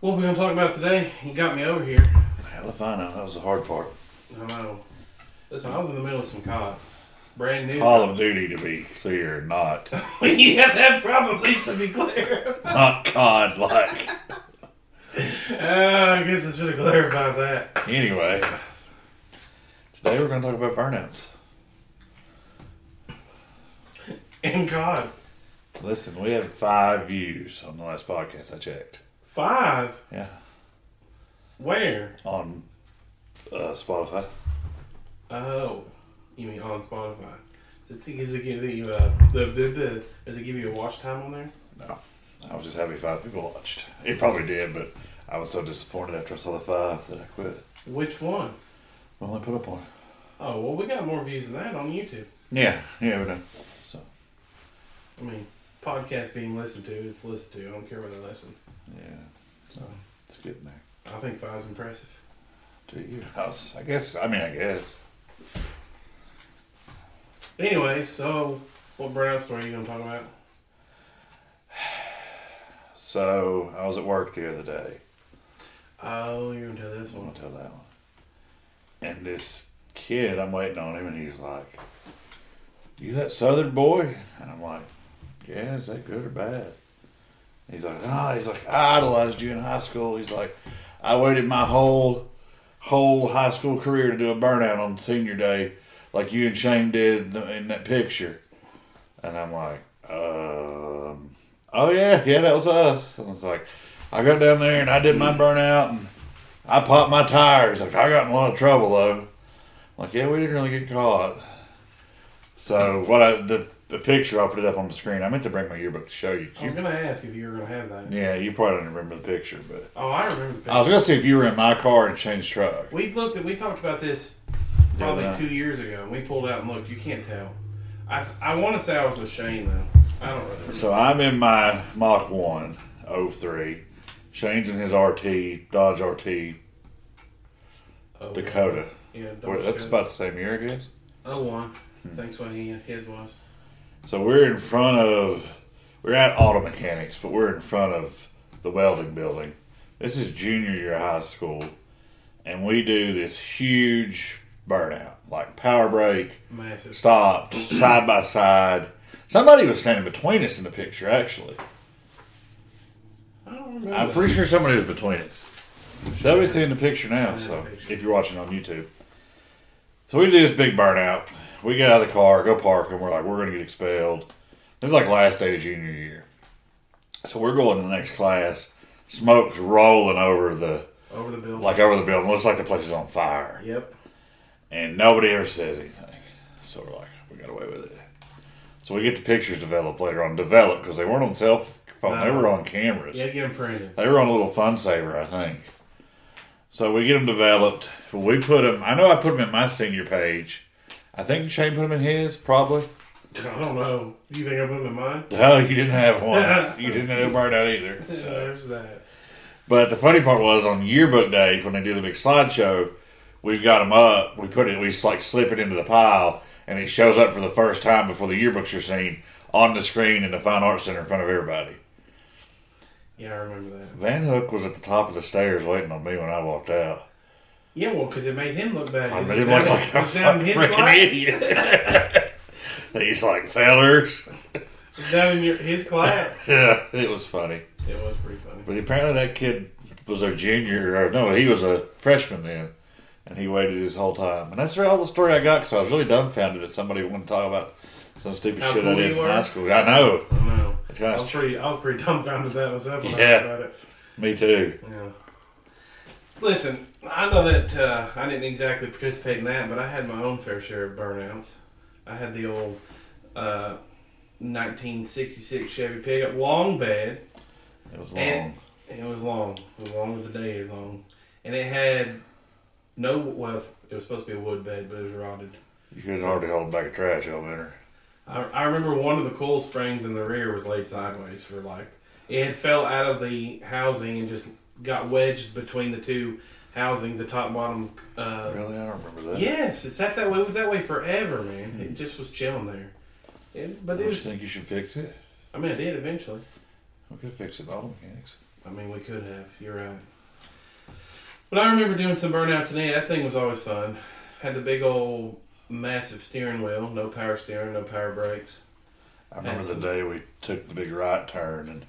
What we're gonna talk about today? You got me over here. Hell if I know. That was the hard part. I know. Listen, I was in the middle of some COD. Brand new. Call of Duty, to be clear, not yeah, that probably should be clear. not COD like. Uh, I guess I should have clarified that. Anyway, today we're going to talk about burnouts. And COD. Listen, we had five views on the last podcast I checked. Five? Yeah, Where? on uh, Spotify. Oh. You mean on Spotify. Does it, does it give you uh, the, the, the, does it give you a watch time on there? No, I was just happy five people watched. It probably did, but I was so disappointed after I saw the five that I quit. Which one? Well, I put up one. Oh, well, we got more views than that on YouTube. Yeah, yeah, we done. So, I mean, podcast being listened to, it's listened to. I don't care where they listen. yeah, So, it's getting there. I think five's impressive. Do you? I, was, I guess. I mean, I guess. Anyway, so what burnout story are you gonna talk about? So I was at work the other day. Oh, you're gonna tell this I one. gonna tell that one. And this kid, I'm waiting on him, and he's like, "You that Southern boy?" And I'm like, "Yeah, is that good or bad?" He's like, "Ah," he's like, "I idolized you in high school." He's like, "I waited my whole whole high school career to do a burnout on senior day, like you and Shane did in in that picture." And I'm like, um, "Oh yeah, yeah, that was us." And it's like, I got down there and I did my burnout and I popped my tires. Like I got in a lot of trouble though. Like yeah, we didn't really get caught. So what I the, the picture I'll put it up on the screen. I meant to bring my yearbook to show you. I was You- gonna ask if you were gonna have that. yeah, you probably don't remember the picture, but Oh, I remember. The I was gonna see if you were in my car and changed truck. We looked at. We talked about this probably Yeah. two years ago. and We pulled out and looked. You can't tell. I I want to say I was with Shane though. I don't remember. So I'm in my Mach 1 03. Shane's in his RT, Dodge RT, Oh, Dakota. Yeah, Well, Dodge that's about the same year, I guess. Oh one. Hmm. Thanks what he his was. So we're in front of, we're at Auto Mechanics, but we're in front of the welding building. This is junior year of high school, and we do this huge burnout, like power brake, Massive. stopped, side by side. Somebody was standing between us in the picture, actually. I don't remember. I'm pretty sure somebody was between us. Be seeing the picture now, so if you're watching on YouTube. So we do this big burnout. We get out of the car, go park, and we're like, we're going to get expelled. This is like last day of junior year. So we're going to the next class. Smoke's rolling over the, over the building. like over the building. Looks like the place is on fire. Yep. And nobody ever says anything. So we're like, we got away with it. So we get the pictures developed later on. Developed because they weren't on cell phone, they were on cameras. Yeah, get him printed. They were on a little fun saver, I think. So we get them developed. We put them. I know I put them in my senior page. I think Shane put them in his, probably. I don't know. Do you think I put him in mine? Oh, you didn't have one. you didn't have out either. So. There's that. But the funny part was on yearbook day when they do the big slideshow, we've got them up. We put it. We just like slip it into the pile, and it shows up for the first time before the yearbooks are seen on the screen in the Fine Arts Center in front of everybody. Yeah, I remember that. Van Hook was at the top of the stairs waiting on me when I walked out. Yeah, well, because it made him look bad. I made him look like a it's down in his freaking idiot. He's like, fellers. Down in your, his class. Yeah, it was funny. It was pretty funny. But apparently that kid was a junior, or no, he was a freshman then, and he waited his whole time. And that's all the story I got because I was really dumbfounded that somebody wanted to talk about some stupid How shit I did in were? high school. I know. I know. I was pretty. I was pretty dumbfounded that myself when Yeah. heard about it. Me too. Yeah. Listen, I know that uh, I didn't exactly participate in that, but I had my own fair share of burnouts. I had the old uh, 1966 Chevy pickup, long bed. It was long. And it was long, as long as the day is long, and it had no well. It was supposed to be a wood bed, but it was rotted. you could hardly hold back a trash elevator. I, I remember one of the coil springs in the rear was laid sideways for like it had fell out of the housing and just got wedged between the two housings, the top and bottom. Uh, Really, I don't remember that. yes, it's that that way. It was that way forever, man. It just was chilling there. It, but Don't it you was. think you should fix it? I mean, I did eventually. We could fix it. Auto mechanics. I mean, we could have. You're right. But I remember doing some burnouts in it. That thing was always fun. Had the big old massive steering wheel, no power steering, no power brakes. I remember the day we took the big right turn and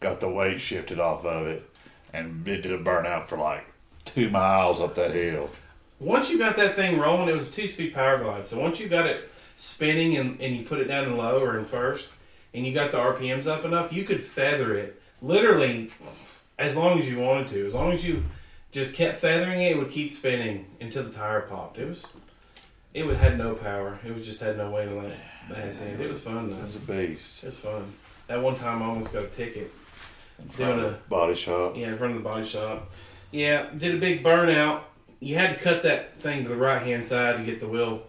got the weight shifted off of it, and it did a burnout for like two miles up that hill. Once you got that thing rolling, it was a two-speed Powerglide. So once you got it spinning and, and you put it down in low or in first, and you got the RPMs up enough, you could feather it literally as long as you wanted to. As long as you just kept feathering it, it would keep spinning until the tire popped. It was, it was, had no power. It was just had no way to ass in. It was fun though. It was a beast. It was fun. That one time I almost got a ticket. In front Doing of the body shop. Yeah, in front of the body shop. Yeah, did a big burnout. You had to cut that thing to the right hand side to get the wheel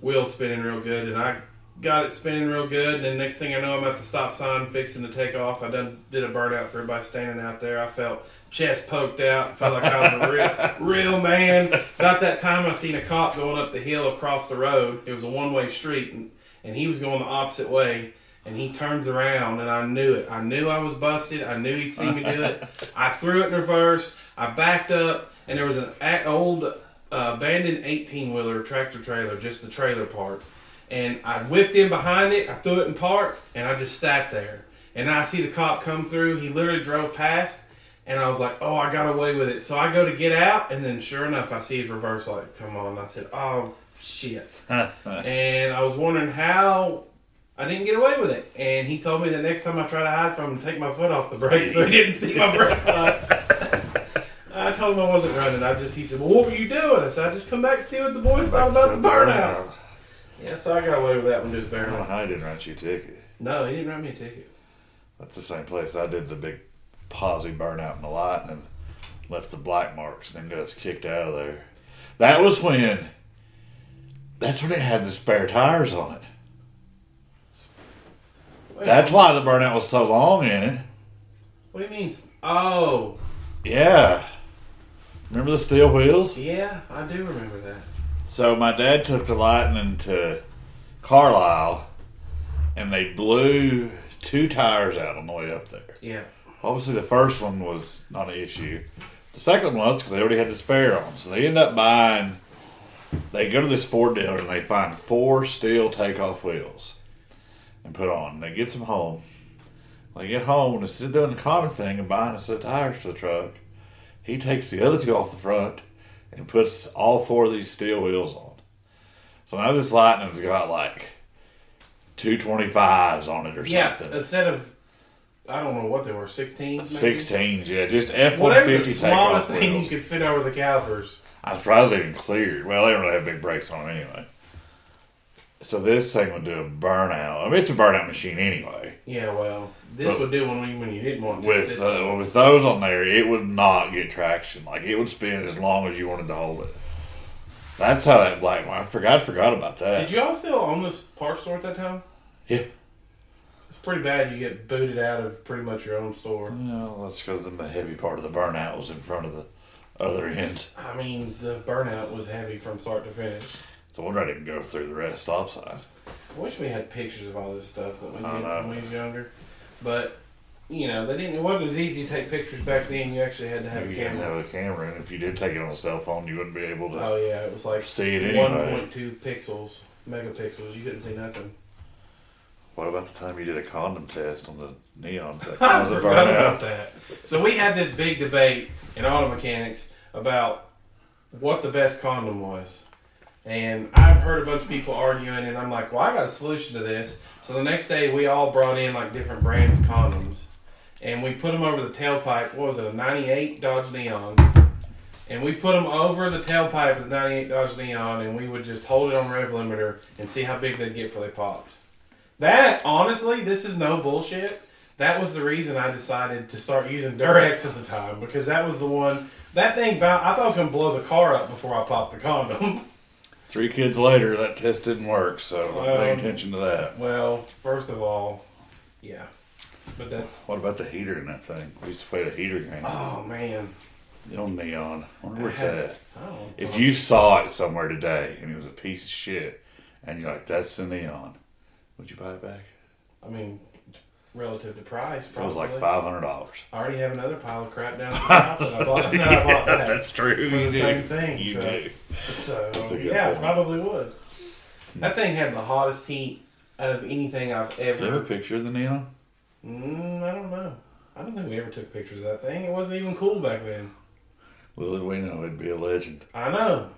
wheel spinning real good, and I got it spinning real good. And then next thing I know, I'm at the stop sign fixing to take off. I done did a burnout for everybody standing out there. I felt chest poked out. Felt like I was a real, real man. About that time, I seen a cop going up the hill across the road. It was a one way street, and, and he was going the opposite way. And he turns around, and I knew it. I knew I was busted. I knew he'd see me do it. I threw it in reverse. I backed up, and there was an old uh, abandoned 18 wheeler tractor trailer, just the trailer part. And I whipped in behind it. I threw it in park, and I just sat there. And I see the cop come through. He literally drove past, and I was like, "Oh, I got away with it." So I go to get out, and then sure enough, I see his reverse light come on. I said, "Oh shit!" and I was wondering how I didn't get away with it. And he told me that next time I try to hide from him, take my foot off the brake so he didn't see my brake lights. I told him I wasn't running. I just he said, "Well, what were you doing?" I said, "I just come back to see what the boys thought about the burnout." Yeah, so I got away with that one, just I don't know barely. how he didn't write you a ticket. No, he didn't write me a ticket. That's the same place I did the big posse burnout in the light and left the black marks, and then got us kicked out of there. That was when. That's when it had the spare tires on it. That's why the burnout was so long in it. What do you mean? Oh, Yeah. Remember the steel wheels? yeah, I do remember that. So my dad took the Lightning to Carlisle, and they blew two tires out on the way up there. Yeah, Obviously, the first one was not an issue. The second one was because they already had the spare on. So they end up buying. They go to this Ford dealer and they find four steel takeoff wheels and put on. They get some home. They get home, and instead of doing the common thing and buying a set of tires for the truck, he takes the other two off the front and puts all four of these steel wheels on. So now this Lightning's got like 225s on it or yeah. something. Instead of, I don't know what they were, sixteen. 16s, yeah, just F Whatever the 150 smallest thing you could fit over the calipers. I'm surprised they even cleared. Well, they don't really have big brakes on them anyway. So this thing would do a burnout. I mean, it's a burnout machine anyway. Yeah, well, this But- would do one when you, when you didn't want to. With uh, with those on there, it would not get traction. Like it would spin as long as you wanted to hold it. That's how that black one. I forgot forgot about that. Did y'all still own this parts store at that time? Yeah. It's pretty bad. You get booted out of pretty much your own store. No, that's because the heavy part of the burnout was in front of the other end. I mean, the burnout was heavy from start to finish. So wonder I didn't go through the rest stop sign. I wish we had pictures of all this stuff that we did when we was younger. But you know, they didn't. It wasn't as easy to take pictures back then. You actually had to have you a didn't camera. have a camera, and if you did take it on a cell phone, you wouldn't be able to Oh yeah, it was like see it one point two pixels, megapixels. You couldn't see nothing. What about the time you did a condom test on the neon? That I forgot about that. So we had this big debate in auto mechanics about what the best condom was. And I've heard a bunch of people arguing, and I'm like, well, I got a solution to this. So the next day, we all brought in like different brands condoms, and we put them over the tailpipe. What was it, a 98 Dodge Neon? And we put them over the tailpipe of the 98 Dodge Neon, and we would just hold it on rev limiter and see how big they'd get before they popped. That, honestly, this is no bullshit. That was the reason I decided to start using Durex at the time because that was the one. That thing, bou- I thought I was going to blow the car up before I popped the condom. Three kids later, that test didn't work, so don't pay Um, attention to that. well, first of all, yeah. But that's. What about the heater in that thing? We used to play the heater game. Oh, man. You know, neon. I wonder where it's at. I don't know. If you saw it somewhere today and it was a piece of shit, and you're like, "That's the neon," would you buy it back? I mean, relative to price. It was like five hundred dollars. I already have another pile of crap down at the house that I bought. that I bought that. That's true. For the do. same thing, You so. do. So a yeah, point. probably would. That thing had the hottest heat of anything I've Do you have a ever. picture of the neon? Mm, I don't know. I don't think we ever took pictures of that thing. It wasn't even cool back then. Little we know it'd be a legend. I know.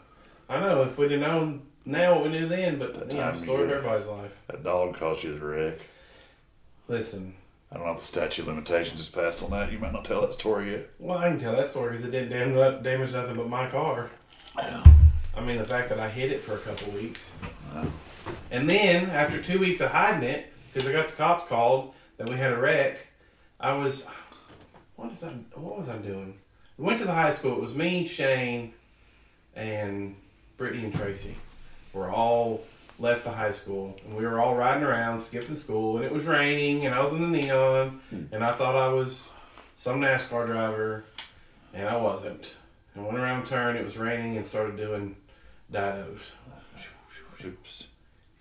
I know. If we'd have known now what we knew then, but That you know, story of everybody's life. That dog caused you the wreck. Listen, I don't know if the statute of limitations is passed on that. You might not tell that story yet. well, I can tell that story because it didn't dam- damage nothing but my car. Yeah. I mean, the fact that I hid it for a couple weeks. Wow. And then, after two weeks of hiding it, because I got the cops called that we had a wreck, I was, what is I, what was I doing? We went to the high school. It was me, Shane, and Brittany and Tracy. We're all left the high school, and we were all riding around, skipping school, and it was raining, and I was in the neon, hmm. and I thought I was some NASCAR driver, and I wasn't. And went around a turn, it was raining, and started doing didos.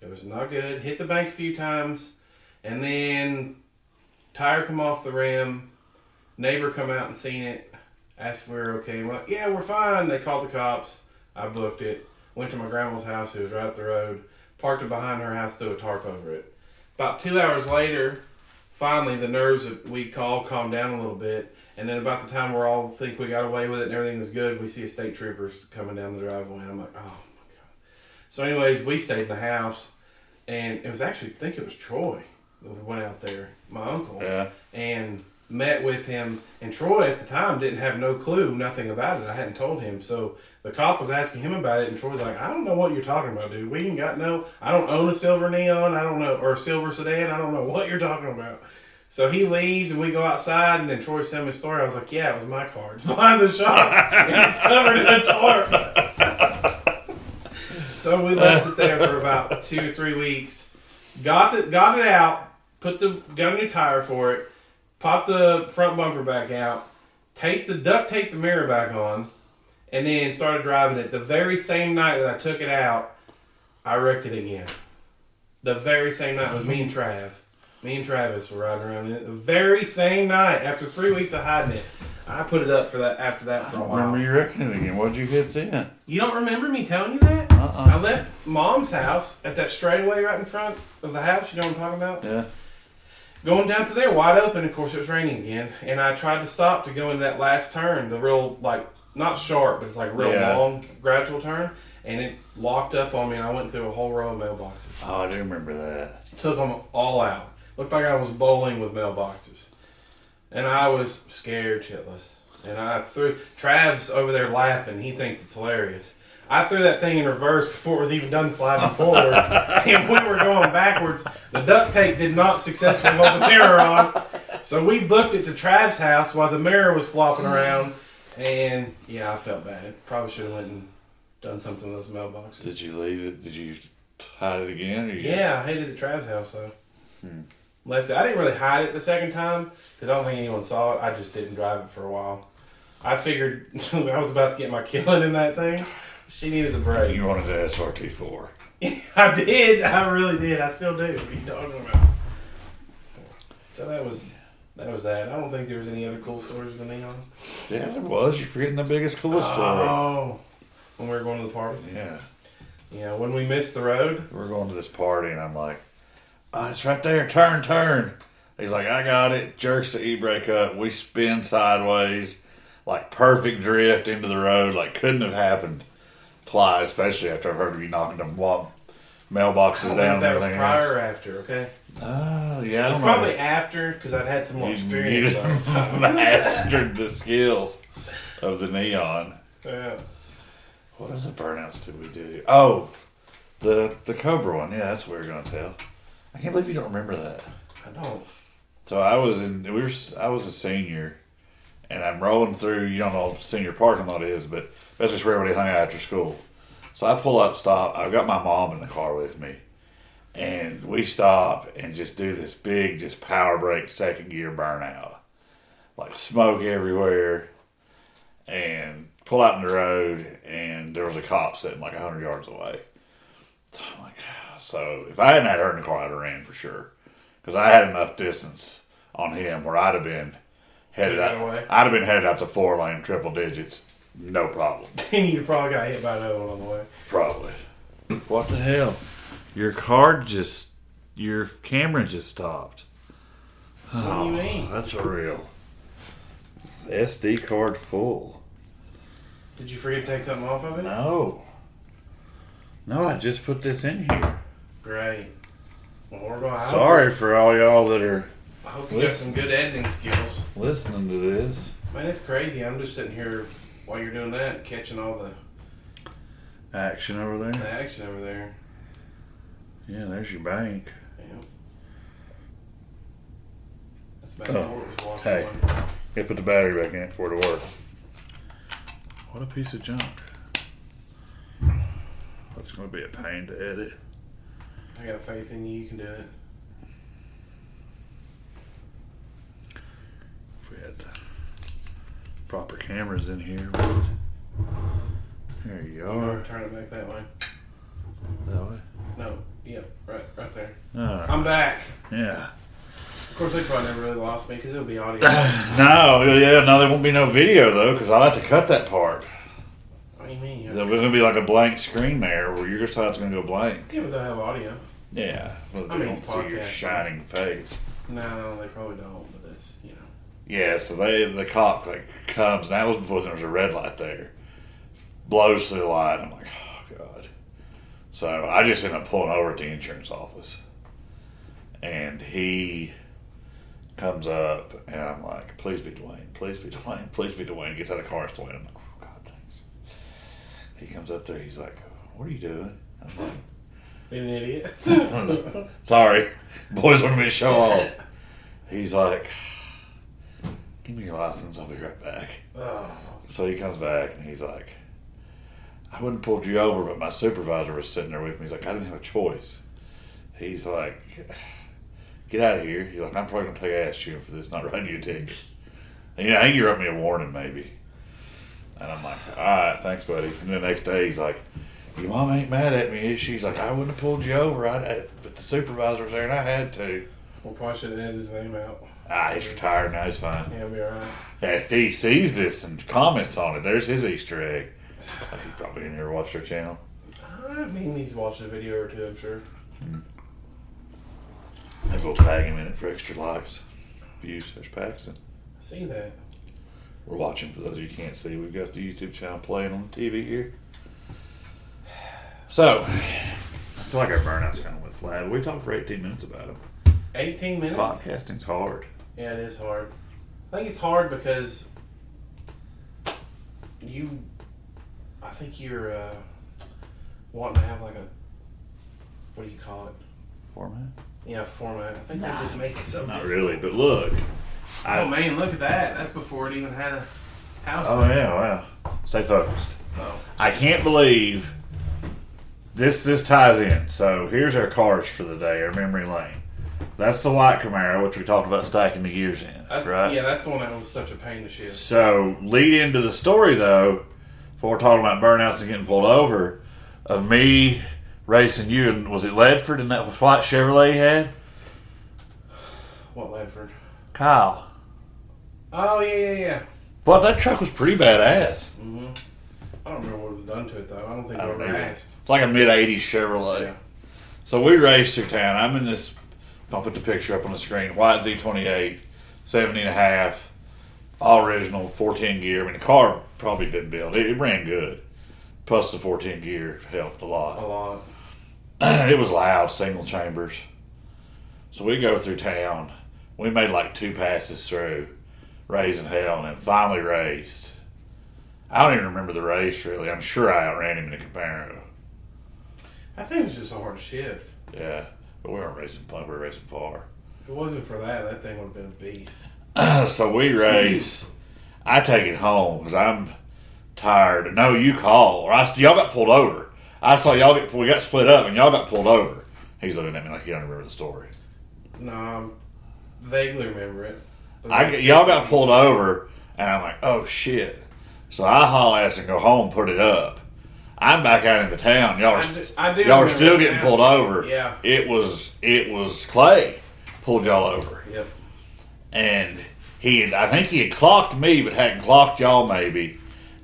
It was not good. Hit the bank a few times, and then tire come off the rim. Neighbor come out and seen it. Asked if we were okay. We're like, yeah, we're fine. They called the cops. I booked it. Went to my grandma's house, who was right up the road. Parked it behind her house, threw a tarp over it. About two hours later, finally the nerves that we call calmed down a little bit. And then about the time we're all think we got away with it and everything was good, we see a state troopers coming down the driveway. And I'm like, oh my god. So, anyways, we stayed in the house, and it was actually I think it was Troy that we went out there, my uncle, Yeah. and met with him. And Troy at the time didn't have no clue, nothing about it. I hadn't told him, so the cop was asking him about it, and Troy's like, "I don't know what you're talking about, dude. We ain't got no. I don't own a silver neon. I don't know or a silver sedan. I don't know what you're talking about." So he leaves, and we go outside, and then Troy's telling me a story. I was like, "Yeah, it was my car. It's behind the shop, and it's covered in a tarp." so we left it there for about two or three weeks. Got the, got it out. Put the got a new tire for it. Popped the front bumper back out. Taped the duct tape the mirror back on, and then started driving it. The very same night that I took it out, I wrecked it again. The very same night it was me and Trav. Me and Travis were riding around in it. The very same night, after three weeks of hiding it, I put it up for that. After that, I for a while. remember you wrecking it again. What'd you hit then? You don't remember me telling you that? Uh-uh. I left mom's house at that straightaway right in front of the house. You know what I'm talking about? Yeah. Going down to there, wide open. Of course, it was raining again, and I tried to stop to go into that last turn, the real like not sharp, but it's like real Yeah. long, gradual turn, and it locked up on me, and I went through a whole row of mailboxes. Oh, I do remember that. Took them all out. Looked like I was bowling with mailboxes, and I was scared shitless. And I threw Trav's over there laughing. He thinks it's hilarious. I threw that thing in reverse before it was even done sliding forward, and we were going backwards. The duct tape did not successfully hold the mirror on, so we booked it to Trav's house while the mirror was flopping around. And yeah, I felt bad. Probably should have went and done something with those mailboxes. Did you leave it? Did you hide it again? Yeah, I hated it at Trav's house though. Hmm. Left it. I didn't really hide it the second time because I don't think anyone saw it. I just didn't drive it for a while. I figured I was about to get my killing in that thing. She needed a break. You wanted the SRT four. I did. I really did. I still do. What are you talking about? So that was that was that. I don't think there was any other cool stories than neon. Yeah, there was. You're forgetting the biggest, coolest story. Oh, when we were going to the party. Yeah. Yeah, when we missed the road. We're going to this party, and I'm like, oh, it's right there. Turn, turn. He's like, I got it. Jerks the e-brake up. We spin sideways, like perfect drift into the road. Like couldn't have happened twice, especially after I've heard of you knocking them mailboxes down that was prior else. after. Okay. Oh, yeah, I It was probably know. after because I'd had some more experience. you mastered the skills of the neon. yeah. What other burnouts did we do? Oh, the the Cobra one. Yeah, that's what we are gonna tell. I can't believe you don't remember that. I don't. So I was in. We were. I was a senior, and I'm rolling through. You don't know what senior parking lot is, but that's just where everybody hung out after school. So I pull up, stop. I've got my mom in the car with me, and we stop and just do this big, just power brake second gear burnout, like smoke everywhere, and pull out in the road, and there was a cop sitting like hundred yards away. So I'm like, so if I hadn't had her in the car, I'd have ran for sure because I had enough distance on him where I'd have been headed out. away? I'd have been headed out to four lane triple digits, no problem. you probably got hit by another one on the way. Probably. What the hell? Your card just, your camera just stopped. What do you ah, mean? That's real SD card full. Did you forget to take something off of it? No. No, I just put this in here. Great. Well, we're going. Sorry for all y'all that are I hope you got some good editing skills. listening to this. Man, it's crazy. I'm just sitting here while you're doing that, catching all the, Action over there. the action over there. Yeah, there's your bank. Yeah. That's back Oh, was hey. one. Yeah, put the battery back in it for it to work. What a piece of junk. That's going to be a pain to edit. I got faith in you. You can do it. If we had proper cameras in here, would there you You are. wanna Turn it back that way. That way. No. Yep. Right. Right there. I'm back. yeah. Of course, they probably never really lost me because it'll be audio. No, yeah, no, there won't be no video though, because I'll have to cut that part. what do you mean? There's to be like a blank screen there where your side's going to go blank. Yeah, but they'll have audio. Yeah, well, I they mean, it's see your podcast. shining face. No, they probably don't. But it's you know. Yeah, so they the cop like comes, and that was before there was a red light there. Blows through the light. I'm like. So I just end up pulling over at the insurance office, and he comes up, and I'm like, please be Dwayne, please be Dwayne, please be Dwayne. He gets out of the car, it's Dwayne. I'm like, oh, God, thanks. He comes up there, he's like, what are you doing? I'm like, an idiot. Sorry, boys want me to show off. He's like, "Give me your license. I'll be right back." oh, So he comes back and he's like, "I wouldn't pulled you over, but my supervisor was sitting there with me. He's like, I didn't have a choice." He's like, "Get out of here." He's like, "I'm probably gonna take ass chewing for this, not writing you a ticket." And, yeah, I think you wrote me a warning, maybe. And I'm like, "All right, thanks, buddy." And the next day, he's like. Your mom ain't mad at me. is she?" She's like, I wouldn't have pulled you over, I'd, I, but the supervisor was there and I had to. well, probably should have edited his name out. Ah, he's retired now. He's fine. Yeah, it'll be alright. If he sees this and comments on it, there's his Easter egg. He probably didn't ever watch our channel. I mean, he's watched a video or two. I'm sure. Hmm. Maybe we'll tag him in it for extra likes, views. There's Paxton. I see that. We're watching. For those of you who can't see, we've got the YouTube channel playing on the TV here. So, I feel like our burnouts kind of went flat. We talked for 18 minutes about them. 18 minutes. Podcasting's hard. Yeah, it is hard. I think it's hard because you. I think you're uh, wanting to have like a. What do you call it? Format? Yeah, format. I think that just makes it so. Not difficult. really, but look. I, Oh man, look at that! That's before it even had a house. Oh yeah, wow. Stay focused. Oh. I can't believe this this ties in. So here's our cars for the day, our memory lane. That's the white Camaro, which we talked about stacking the gears in, That's, right? Yeah, that's the one that was such a pain to shift. So lead into the story though, before we're talking about burnouts and getting pulled over, of me racing you and was it Ledford and that white Chevrolet you had? What Ledford? Kyle. Oh yeah, yeah, yeah. Well, that truck was pretty badass. hmm I don't remember what was done to it though. I don't think I don't ever asked. It's like a mid '80s Chevrolet. Yeah. So we raced through town. I'm in this. I'll put the picture up on the screen. White Z28, 70 and a half, all original, 410 gear. I mean, the car probably been built. It, it ran good. Plus the 410 gear helped a lot. A lot. it was loud, single chambers. So we go through town. We made like two passes through, raising hell, and then finally raced. I don't even remember the race really. I'm sure I outran him in the Camaro. I think it was just so hard to shift. Yeah, but we weren't racing fun. We were racing far. If it wasn't for that, that thing would have been a beast. so we race. I take it home because I'm tired. No, you call. Or I, y'all got pulled over. I saw y'all get we got split up and y'all got pulled over. He's looking at me like he don't remember the story. No, I vaguely remember it. I get- y'all got pulled over and I'm like, oh shit. So I haul ass and go home, put it up. I'm back out in the town. Y'all are, I st- I do y'all are still getting pulled over. Yeah. It was it was Clay pulled y'all over. Yep. and he had, I think he had clocked me, but hadn't clocked y'all maybe.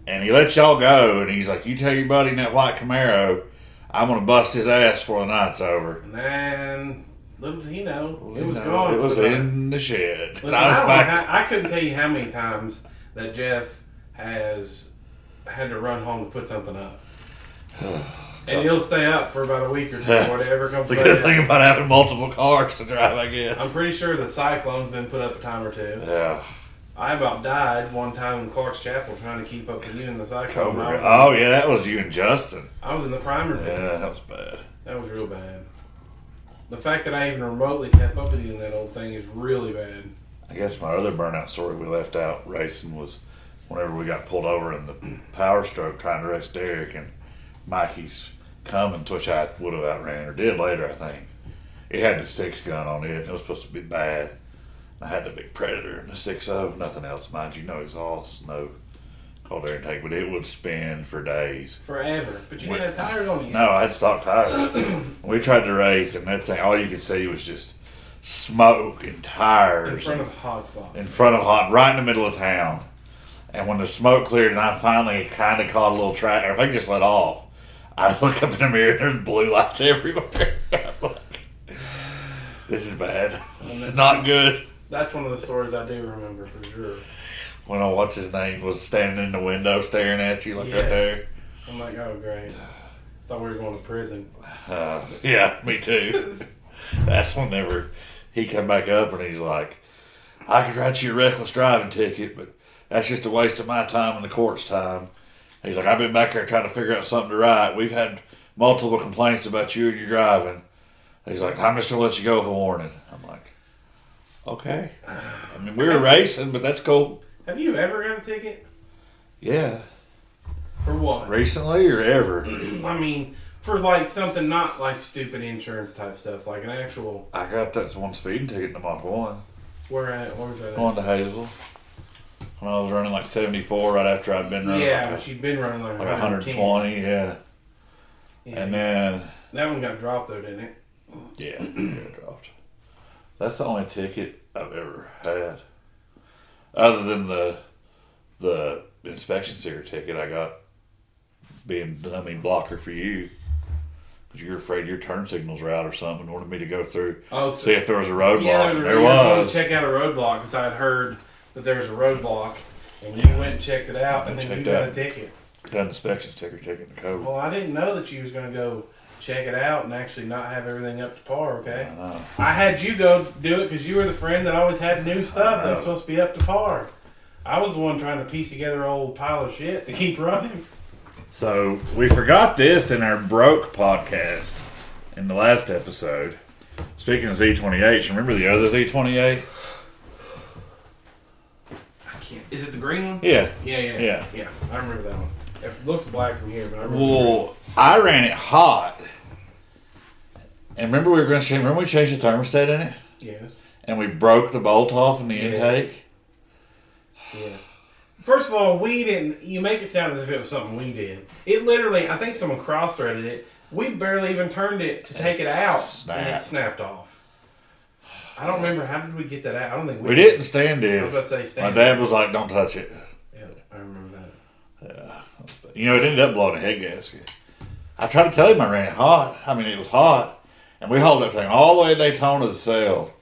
And he let y'all go, and he's like, "You tell your buddy in that white Camaro, I'm gonna bust his ass before the night's over." And then, little did he know, it was know, gone. It was the in the shed. Listen, I I, I couldn't tell you how many times that Jeff has had to run home to put something up. and he'll stay up for about a week or two before it ever comes It's a good thing about having multiple cars to drive, I guess. I'm pretty sure the Cyclone's been put up a time or two. Yeah. I about died one time in Clark's Chapel trying to keep up with you in the Cyclone. Cobra. Oh yeah, that was you and Justin. I was in the primer. Yeah, that was bad. That was real bad. The fact that I even remotely kept up with you in that old thing is really bad. I guess my other burnout story we left out racing was whenever we got pulled over in the power stroke trying to race Derek and Mikey's coming, which I would have outran or did later, I think. It had the six gun on it. and It was supposed to be bad. I had the big Predator and the six of nothing else, mind you, no exhaust, no cold air intake, but it would spin for days. Forever. But you didn't have tires on you. No, I had stock tires. we tried to race, and that thing, all you could see was just smoke and tires In front and- of hot spot. in front of hot, right in the middle of town. And when the smoke cleared, and I finally kind of caught a little track, or if I could just let off, I look up in the mirror and there's blue lights everywhere. I'm like, this is bad. This is not good. That's one of the stories I do remember for sure. When I watch his name was standing in the window staring at you like right there. I'm like, oh great. Thought we were going to prison. Uh, yeah, me too. That's whenever he come back up and he's like, I could write you a reckless driving ticket, but that's just a waste of my time and the court's time. He's like, I've been back there trying to figure out something to write. We've had multiple complaints about you and your driving. He's like, I'm just gonna let you go with a warning. I'm like, okay. I mean, we were racing, but that's cool. Have you ever got a ticket? Yeah, For what? recently or ever. I mean, for like something not like stupid insurance type stuff, like an actual. I got that one speeding ticket in the Mach One. Where at? Where's that? At? Going to Hazel. When I was running like 74 right after I'd been running Yeah, like, you'd been running like, like 110. 120, yeah. Yeah. And then, that one got dropped though, didn't it? yeah, it dropped. That's the only ticket I've ever had. Other than the the inspection sticker ticket I got being dummy blocker for you. Because you're afraid your turn signals were out or something and wanted me to go through, Oh, see if there was a roadblock. yeah, there there was. a- going was. to check out a roadblock because I had heard that there was a roadblock, and you went and checked it out, and then you Checked got out. a ticket. Got an inspection sticker ticket the code. Well, I didn't know that you was going to go check it out and actually not have everything up to par. Okay. I know. I had you go do it because you were the friend that always had new stuff that was supposed to be up to par. I was the one trying to piece together an old pile of shit to keep running. So we forgot this in our broke podcast in the last episode. Speaking of Z28, remember the other Z28? Is it the green one? Yeah. Yeah, yeah, Yeah. yeah. I remember that one. It looks black from here, but I remember. Well, I ran it hot. And remember we were going to change, remember we changed the thermostat in it? yes, And we broke the bolt off in the Yes. intake? yes. First of all, we didn't. You make it sound as if it was something we did. It literally, I think someone cross-threaded it. We barely even turned it to take it, It out, and it snapped off. I don't remember how did we get that out. I don't think we, We didn't stand in. I was it. about to say stand My dad was like, don't touch it. Yeah, I remember that. Yeah, you know, it ended up blowing a head gasket. I tried to tell him I ran it hot. I mean, it was hot. And we hauled that thing all the way to Daytona to sell.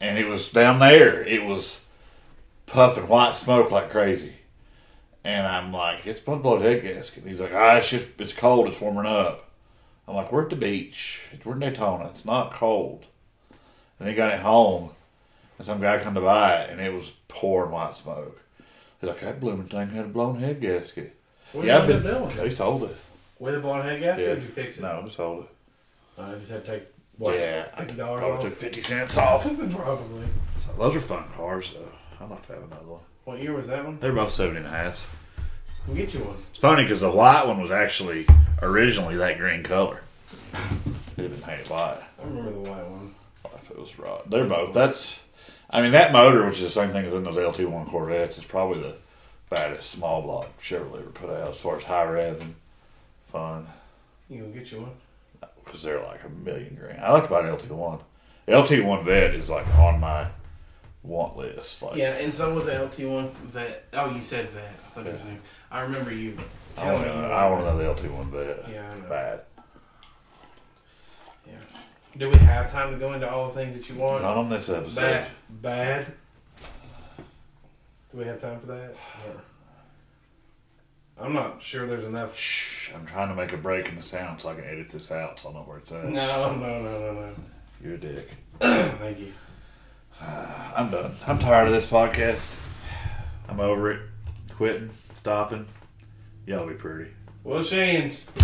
And it was down there. It was puffing white smoke like crazy. And I'm like, it's blow a head gasket. He's like, ah, it's just, it's cold. It's warming up. I'm like, we're at the beach. We're in Daytona. It's not cold. And he got it home. And some guy come to buy it. And it was pouring white smoke. He's like, that blooming thing had a blown head gasket. What Yeah, I've been. doing? They sold it. With a blown head gasket, Yeah. did you fix it? No, they sold it. I just had to take what? yeah, I probably off. took fifty cents off. Probably. Those are fun cars, though. I'd like to have another one. What year was that one? They're both seventy and a half. We'll get you one. It's funny because the white one was actually originally that green color. It had been painted white. I remember the white one. If it was right, they're both. That's, I mean, that motor, which is the same thing as in those LT1 Corvettes, is probably the fattest small block Chevrolet ever put out as far as high rev and fun. You gonna get you one? because they're like a million grand. I like to buy an LT1. LT1 vet is like on my want list. Like, Yeah, and so was the LT1 vet. Oh, you said vet. I thought you were saying. I remember you I telling want me. to you I want wanted- to know the LT one vet. Yeah, I know. Bad. Do we have time to go into all the things that you want? Not on this episode. Bad. Bad. Do we have time for that? Or- I'm not sure there's enough. Shh, I'm trying to make a break in the sound so I can edit this out so I know where it's at. No, no, no, no, no. You're a dick. Thank you. I'm done. I'm tired of this podcast. I'm over it. Quitting. Stopping. Y'all be pretty. Well, Shane's.